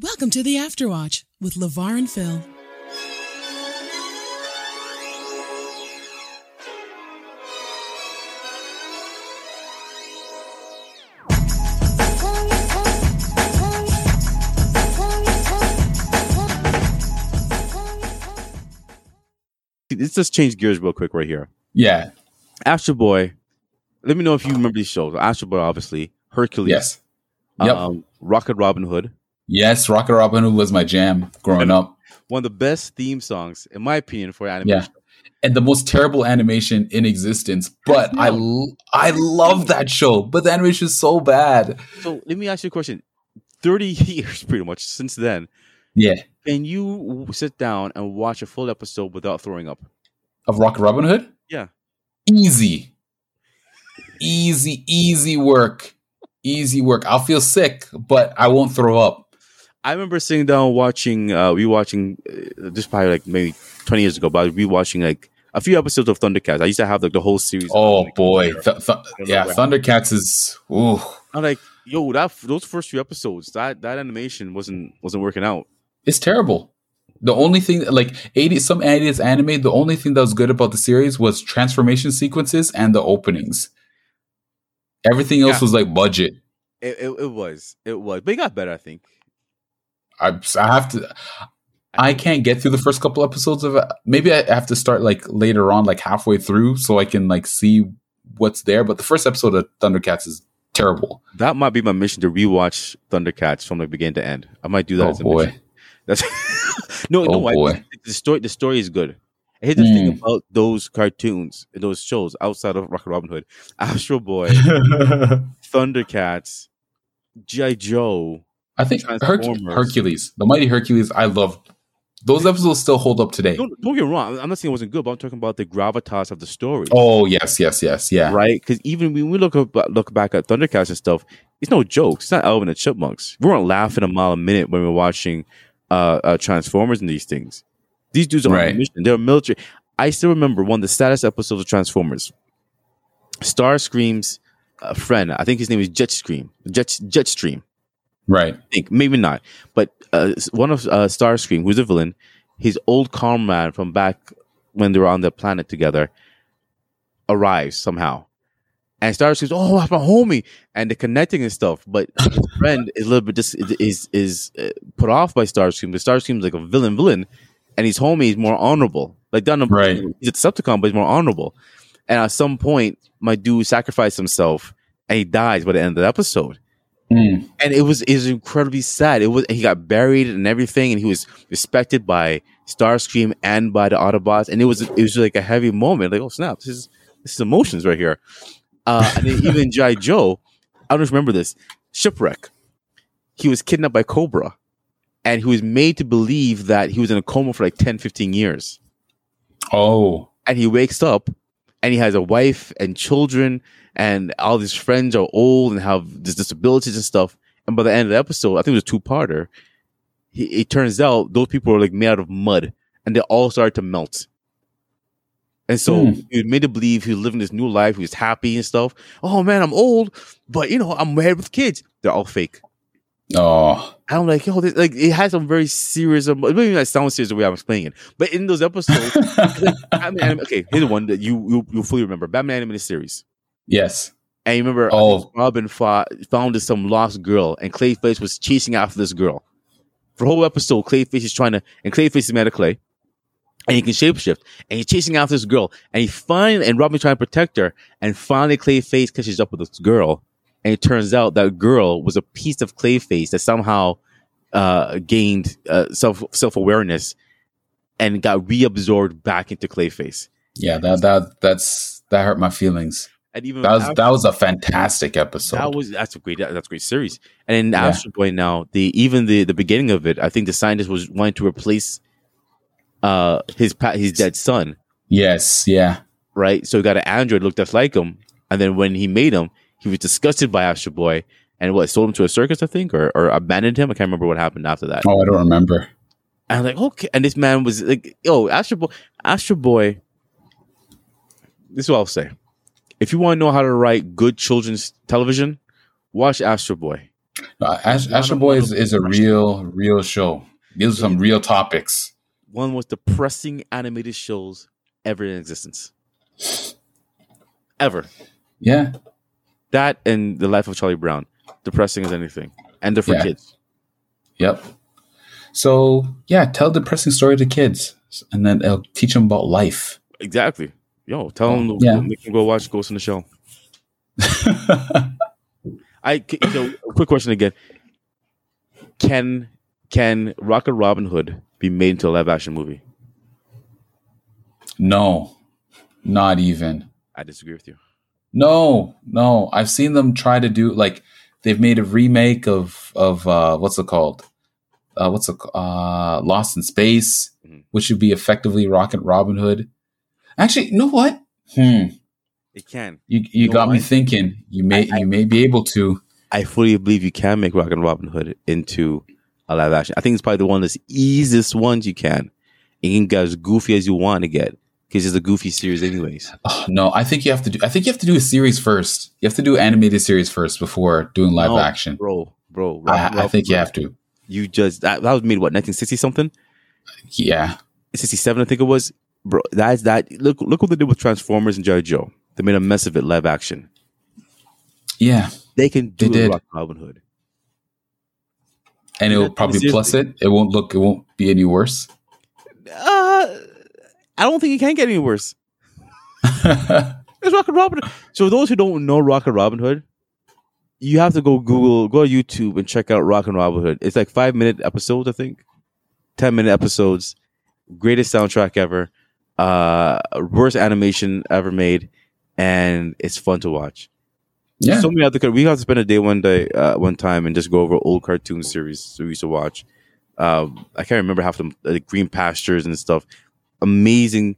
Welcome to the Afterwatch with LeVar and Phil. Let's just change gears real quick right here. Yeah. Astro Boy. Let me know if you remember these shows. Astro Boy, obviously. Hercules. Yes. Yep. Um, Rocket Robin Hood. Yes. Rocket Robin Hood was my jam growing up. One of the best theme songs, in my opinion, for animation. Yeah. And the most terrible animation in existence. But I I love that show. But the animation is so bad. So let me ask you a question. 30 years pretty much since then. Yeah. Can you sit down and watch a full episode without throwing up? Of Rocket Robin Hood? Yeah. Easy. Easy, easy work. Easy work. I'll feel sick, but I won't throw up. I remember sitting down watching, uh, rewatching, uh, this probably like maybe 20 years ago, but I was rewatching like a few episodes of Thundercats. I used to have like the whole series. Oh Like, boy. Th- th- yeah, Thundercats is ooh. I'm like, yo, that those first few episodes, that that animation wasn't wasn't working out. It's terrible. The only thing, like 80, some 80s anime, the only thing that was good about the series was transformation sequences and the openings. Everything else Yeah. was like budget. It, it, it was, it was, but it got better, I think. I, I have to, I can't get through the first couple episodes of it. Maybe I have to start like later on, like halfway through, so I can like see what's there. But the first episode of Thundercats is terrible. That might be my mission to rewatch Thundercats from the beginning to end. I might do that Oh as a boy. mission. That's no, Oh, no. I- boy. the story, the story is good. Here's the thing Mm. about those cartoons, and those shows outside of Rocket Robin Hood, Astro Boy, Thundercats, GI Joe. I think Herc- Hercules, the Mighty Hercules, I loved. Those episodes still hold up today. Don't, don't get me wrong. I'm not saying it wasn't good, but I'm talking about the gravitas of the story. Oh yes, yes, yes, yeah. right? Because even when we look up, look back at Thundercats and stuff, it's no jokes. It's not Alvin and the Chipmunks. We weren't laughing a mile a minute when we were watching uh, uh, Transformers and these things. These dudes are on a mission. They're military. I still remember one of the saddest episodes of Transformers. Starscream's uh, friend, I think his name is Jetstream. Jet Jetstream. Right. I think maybe not, but uh, one of uh, Starscream, who's a villain, his old comrade from back when they were on the planet together, arrives somehow, and Starscream's, "Oh, that's my homie," and they're connecting and stuff. But his friend is a little bit just is is uh, put off by Starscream. But Starscream's like a villain, villain, and his homie is more honorable. Like done, Right. He's a Decepticon, but he's more honorable. And at some point, my dude sacrificed himself, and he dies by the end of the episode Mm. and it was it was incredibly sad. It was he got buried and everything, and he was respected by Starscream and by the Autobots, and it was it was like a heavy moment. Like, oh snap, this is this is emotions right here. Uh, and then even GI Joe, I don't know if you remember this shipwreck. He was kidnapped by Cobra, and he was made to believe that he was in a coma for like 10, 15 years. Oh. And he wakes up, and he has a wife and children, and all these friends are old and have dis- disabilities and stuff. And by the end of the episode, I think it was a two parter. It turns out those people are like made out of mud, and they all started to melt. And so Hmm. he was made to believe he was living this new life. He was happy and stuff. Oh man, I'm old, but you know I'm married with kids. They're all fake. Oh. I'm like, yo, this, like it has some very serious. emo- Maybe not sound serious the way I'm explaining it, but in those episodes, like, Batman okay, here's the one that you you you fully remember: Batman animated series. Yes. And you remember, Oh. Robin fought, found this some lost girl, and Clayface was chasing after this girl. For the whole episode, Clayface is trying to, and Clayface is made of clay, and he can shapeshift, and he's chasing after this girl, and he finally, and Robin trying to protect her, and finally Clayface catches up with this girl, and it turns out that girl was a piece of Clayface that somehow uh, gained uh, self self awareness and got reabsorbed back into Clayface. Yeah, that that that's that hurt my feelings. And even That was after- that was a fantastic episode. That was that's a great that's a great series. And in Yeah. Astro Boy now, the even the the beginning of it, I think the scientist was wanting to replace uh his his dead son, yes, yeah. right? So he got an android looked just like him, and then when he made him, he was disgusted by Astro Boy and what sold him to a circus, I think, or or abandoned him. I can't remember what happened after that. Oh, I don't remember. And I'm like, okay, and this man was like, oh, Astro Boy, Astro Boy. This is what I'll say. If you want to know how to write good children's television, watch Astro Boy. Uh, One Astro Boy is, is a real, real show. These are some real topics. One of the most depressing animated shows ever in existence. Ever. Yeah. That and the life of Charlie Brown. Depressing as anything. And they're for Yeah. kids. Yep. So yeah, tell a depressing story to kids, and then it'll teach them about life. Exactly. Yo, tell them to Yeah. they can go watch Ghost in the Shell. I so quick question again. Can can Rocket Robin Hood be made into a live action movie? no, not even. I disagree with you. No, no. I've seen them try to do like they've made a remake of of uh what's it called? Uh what's it uh Lost in Space, Mhm. which would be effectively Rocket Robin Hood. Actually, you know what? Hmm. It can. You you know got me thinking. You may I- you may be able to. I fully believe you can make Rocket Robin Hood into a live action. I think it's probably the one of the easiest ones you can. You can get as goofy as you want to get because it's a goofy series, anyways. Oh, no, I think you have to do I think you have to do a series first. You have to do animated series first before doing live No, action. bro, bro. I, I think you have to. You just that, that was made what 1960 something, Yeah. 67 I think it was. Bro, that's that. Look, look what they did with Transformers and G.I. Joe. They made a mess of it live action. Yeah. They can do They did. Robin Hood. And it will probably seriously. plus it. It won't look it won't be any worse. Uh, I don't think it can get any worse. It's Rocket Robin. Hood. So those who don't know Rocket Robin Hood, you have to go Google, go to YouTube and check out Rocket Robin Hood. It's like five minute episodes, I think, ten minute episodes. Greatest soundtrack ever. Uh, worst animation ever made, and it's fun to watch. yeah. So many other. We have to spend a day one day, uh, one time, and just go over old cartoon series we used to watch. Um, I can't remember half of them, like Green Pastures and stuff. Amazing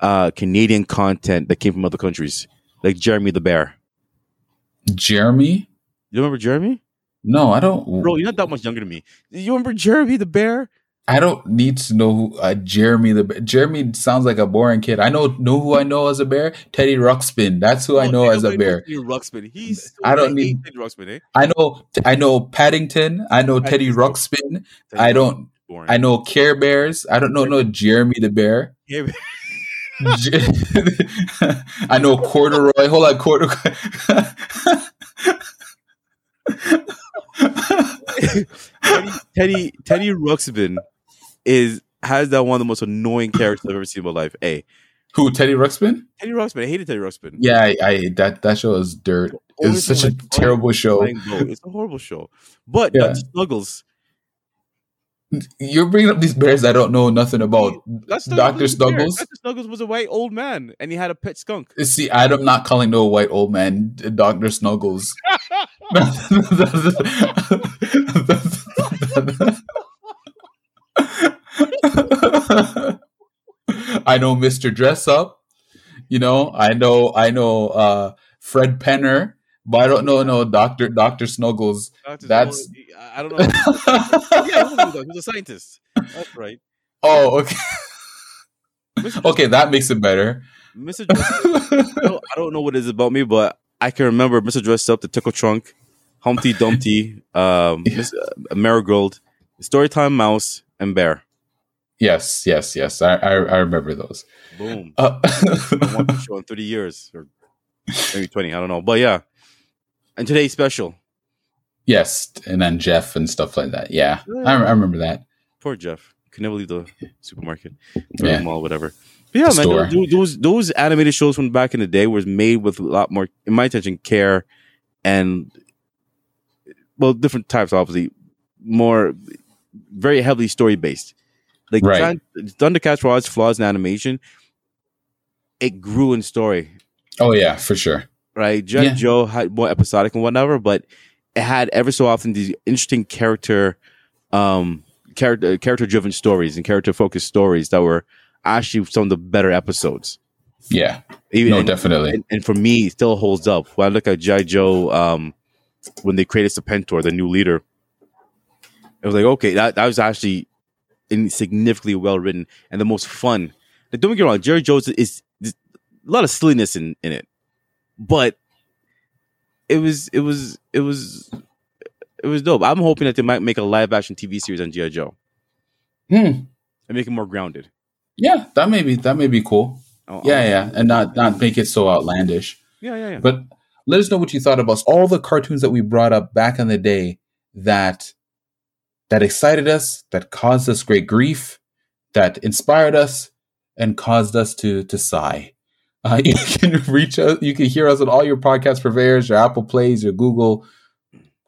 uh, Canadian content that came from other countries, like Jeremy the Bear. Jeremy? You remember Jeremy? No, I don't Bro, you're not that much younger than me. You remember Jeremy the Bear? I don't need to know who uh, Jeremy the bear. Jeremy sounds like a boring kid. I know know who I know as a bear. Teddy Ruxpin. That's who I Oh, know ain't as a bear. Teddy Ruxpin. He's. I don't need- Teddy Ruxpin. Eh? I know I know Paddington. I know Teddy Ruxpin. Teddy I don't boring. I know Care Bears. I don't know no Jeremy the bear. Yeah, I know Corduroy. Hold on, Corduroy. Teddy, Teddy Teddy Ruxpin is has that one of the most annoying characters I've ever seen in my life. A. Who? Teddy Ruxpin? Teddy Ruxpin. I hated Teddy Ruxpin. Yeah, I, I that that show is dirt. It's such a I- terrible show. It's a horrible show. But Yeah. Dutch Snuggles. You're bringing up these bears I don't know nothing about. Was. Snuggles? Dr. Snuggles was a white old man and he had a pet skunk. Uh, see, I'm not calling no white old man uh, Doctor Snuggles. I know Mr. Dressup. You know, I know I know uh Fred Penner, but I don't know no Doctor Doctor Snuggles. Dr. That's- Snuggles, I don't know. yeah, he was a- scientist. That's right. oh, okay. Mr. Okay, that makes it better. Mr. Dress I don't, I don't know what it is about me, but I can remember Mr. Dressed Up, the Tickle Trunk, Humpty Dumpty, um, Miss, uh, Marigold, Storytime Mouse, and Bear. Yes, yes, yes. I I, I remember those. Boom. Uh, One show in 30 years, or maybe 20, I don't know. But yeah. And today's special. yes, and then Jeff and stuff like that. Yeah, I, I remember that. Poor Jeff. Could never leave the supermarket, or Yeah. mall, whatever. But yeah, The man, those, those those animated shows from back in the day was made with a lot more, in my attention, care and well, different types, obviously, more very heavily story based. Like Right. Giant- Thundercats for all its flaws in animation, it grew in story. Oh yeah, for sure. Right, G.I. Yeah. Joe had more episodic and whatever, but it had ever so often these interesting character, um, character character driven stories and character focused stories that were actually some of the better episodes. Yeah, Even no, and, definitely. and, and for me, it still holds up. When I look at G.I. Joe, um, when they created Serpentor, the new leader, it was like, okay, that, that was actually in significantly well written and the most fun. Like, don't get me wrong, Jerry Jones is, is a lot of silliness in, in it, but it was it was it was It was dope. I'm hoping that they might make a live action TV series on GI Joe Hmm. and make it more grounded. Yeah, that may be that may be cool. Oh, Yeah, oh, yeah, and not not make it so outlandish. yeah, yeah, yeah. But let us know what you thought about all the cartoons that we brought up back in the day that that excited us, that caused us great grief, that inspired us, and caused us to to sigh. Uh, you can reach us. You can hear us on all your podcast purveyors, your Apple Plays, your Google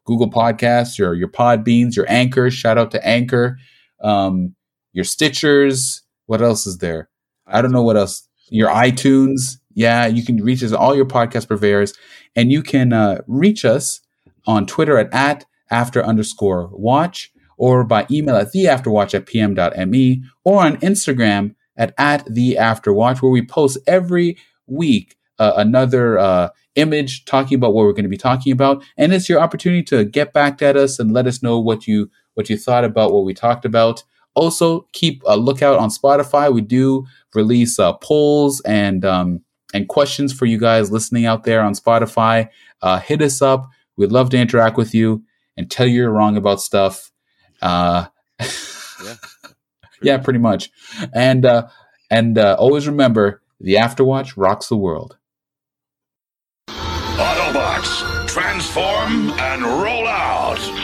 Google Podcasts, your your Podbeans, your Anchor. Shout out to Anchor, um, your Stitchers. What else is there? I don't know what else. Your iTunes. Yeah, you can reach us all your podcast purveyors, and you can uh, reach us on Twitter at, at after underscore watch or by email at theafterwatch at pm.me or on Instagram at at the afterwatch where we post every week uh, another uh, image talking about what we're going to be talking about. And it's your opportunity to get back at us and let us know what you what you thought about what we talked about. Also keep a lookout on spotify. We do release uh, polls and um, and questions for you guys listening out there on spotify. Uh, hit us up. We'd love to interact with you and tell you you're wrong about stuff uh, Yeah. yeah pretty much and uh, and uh, always remember the afterwatch rocks the world Autobots, transform and roll out!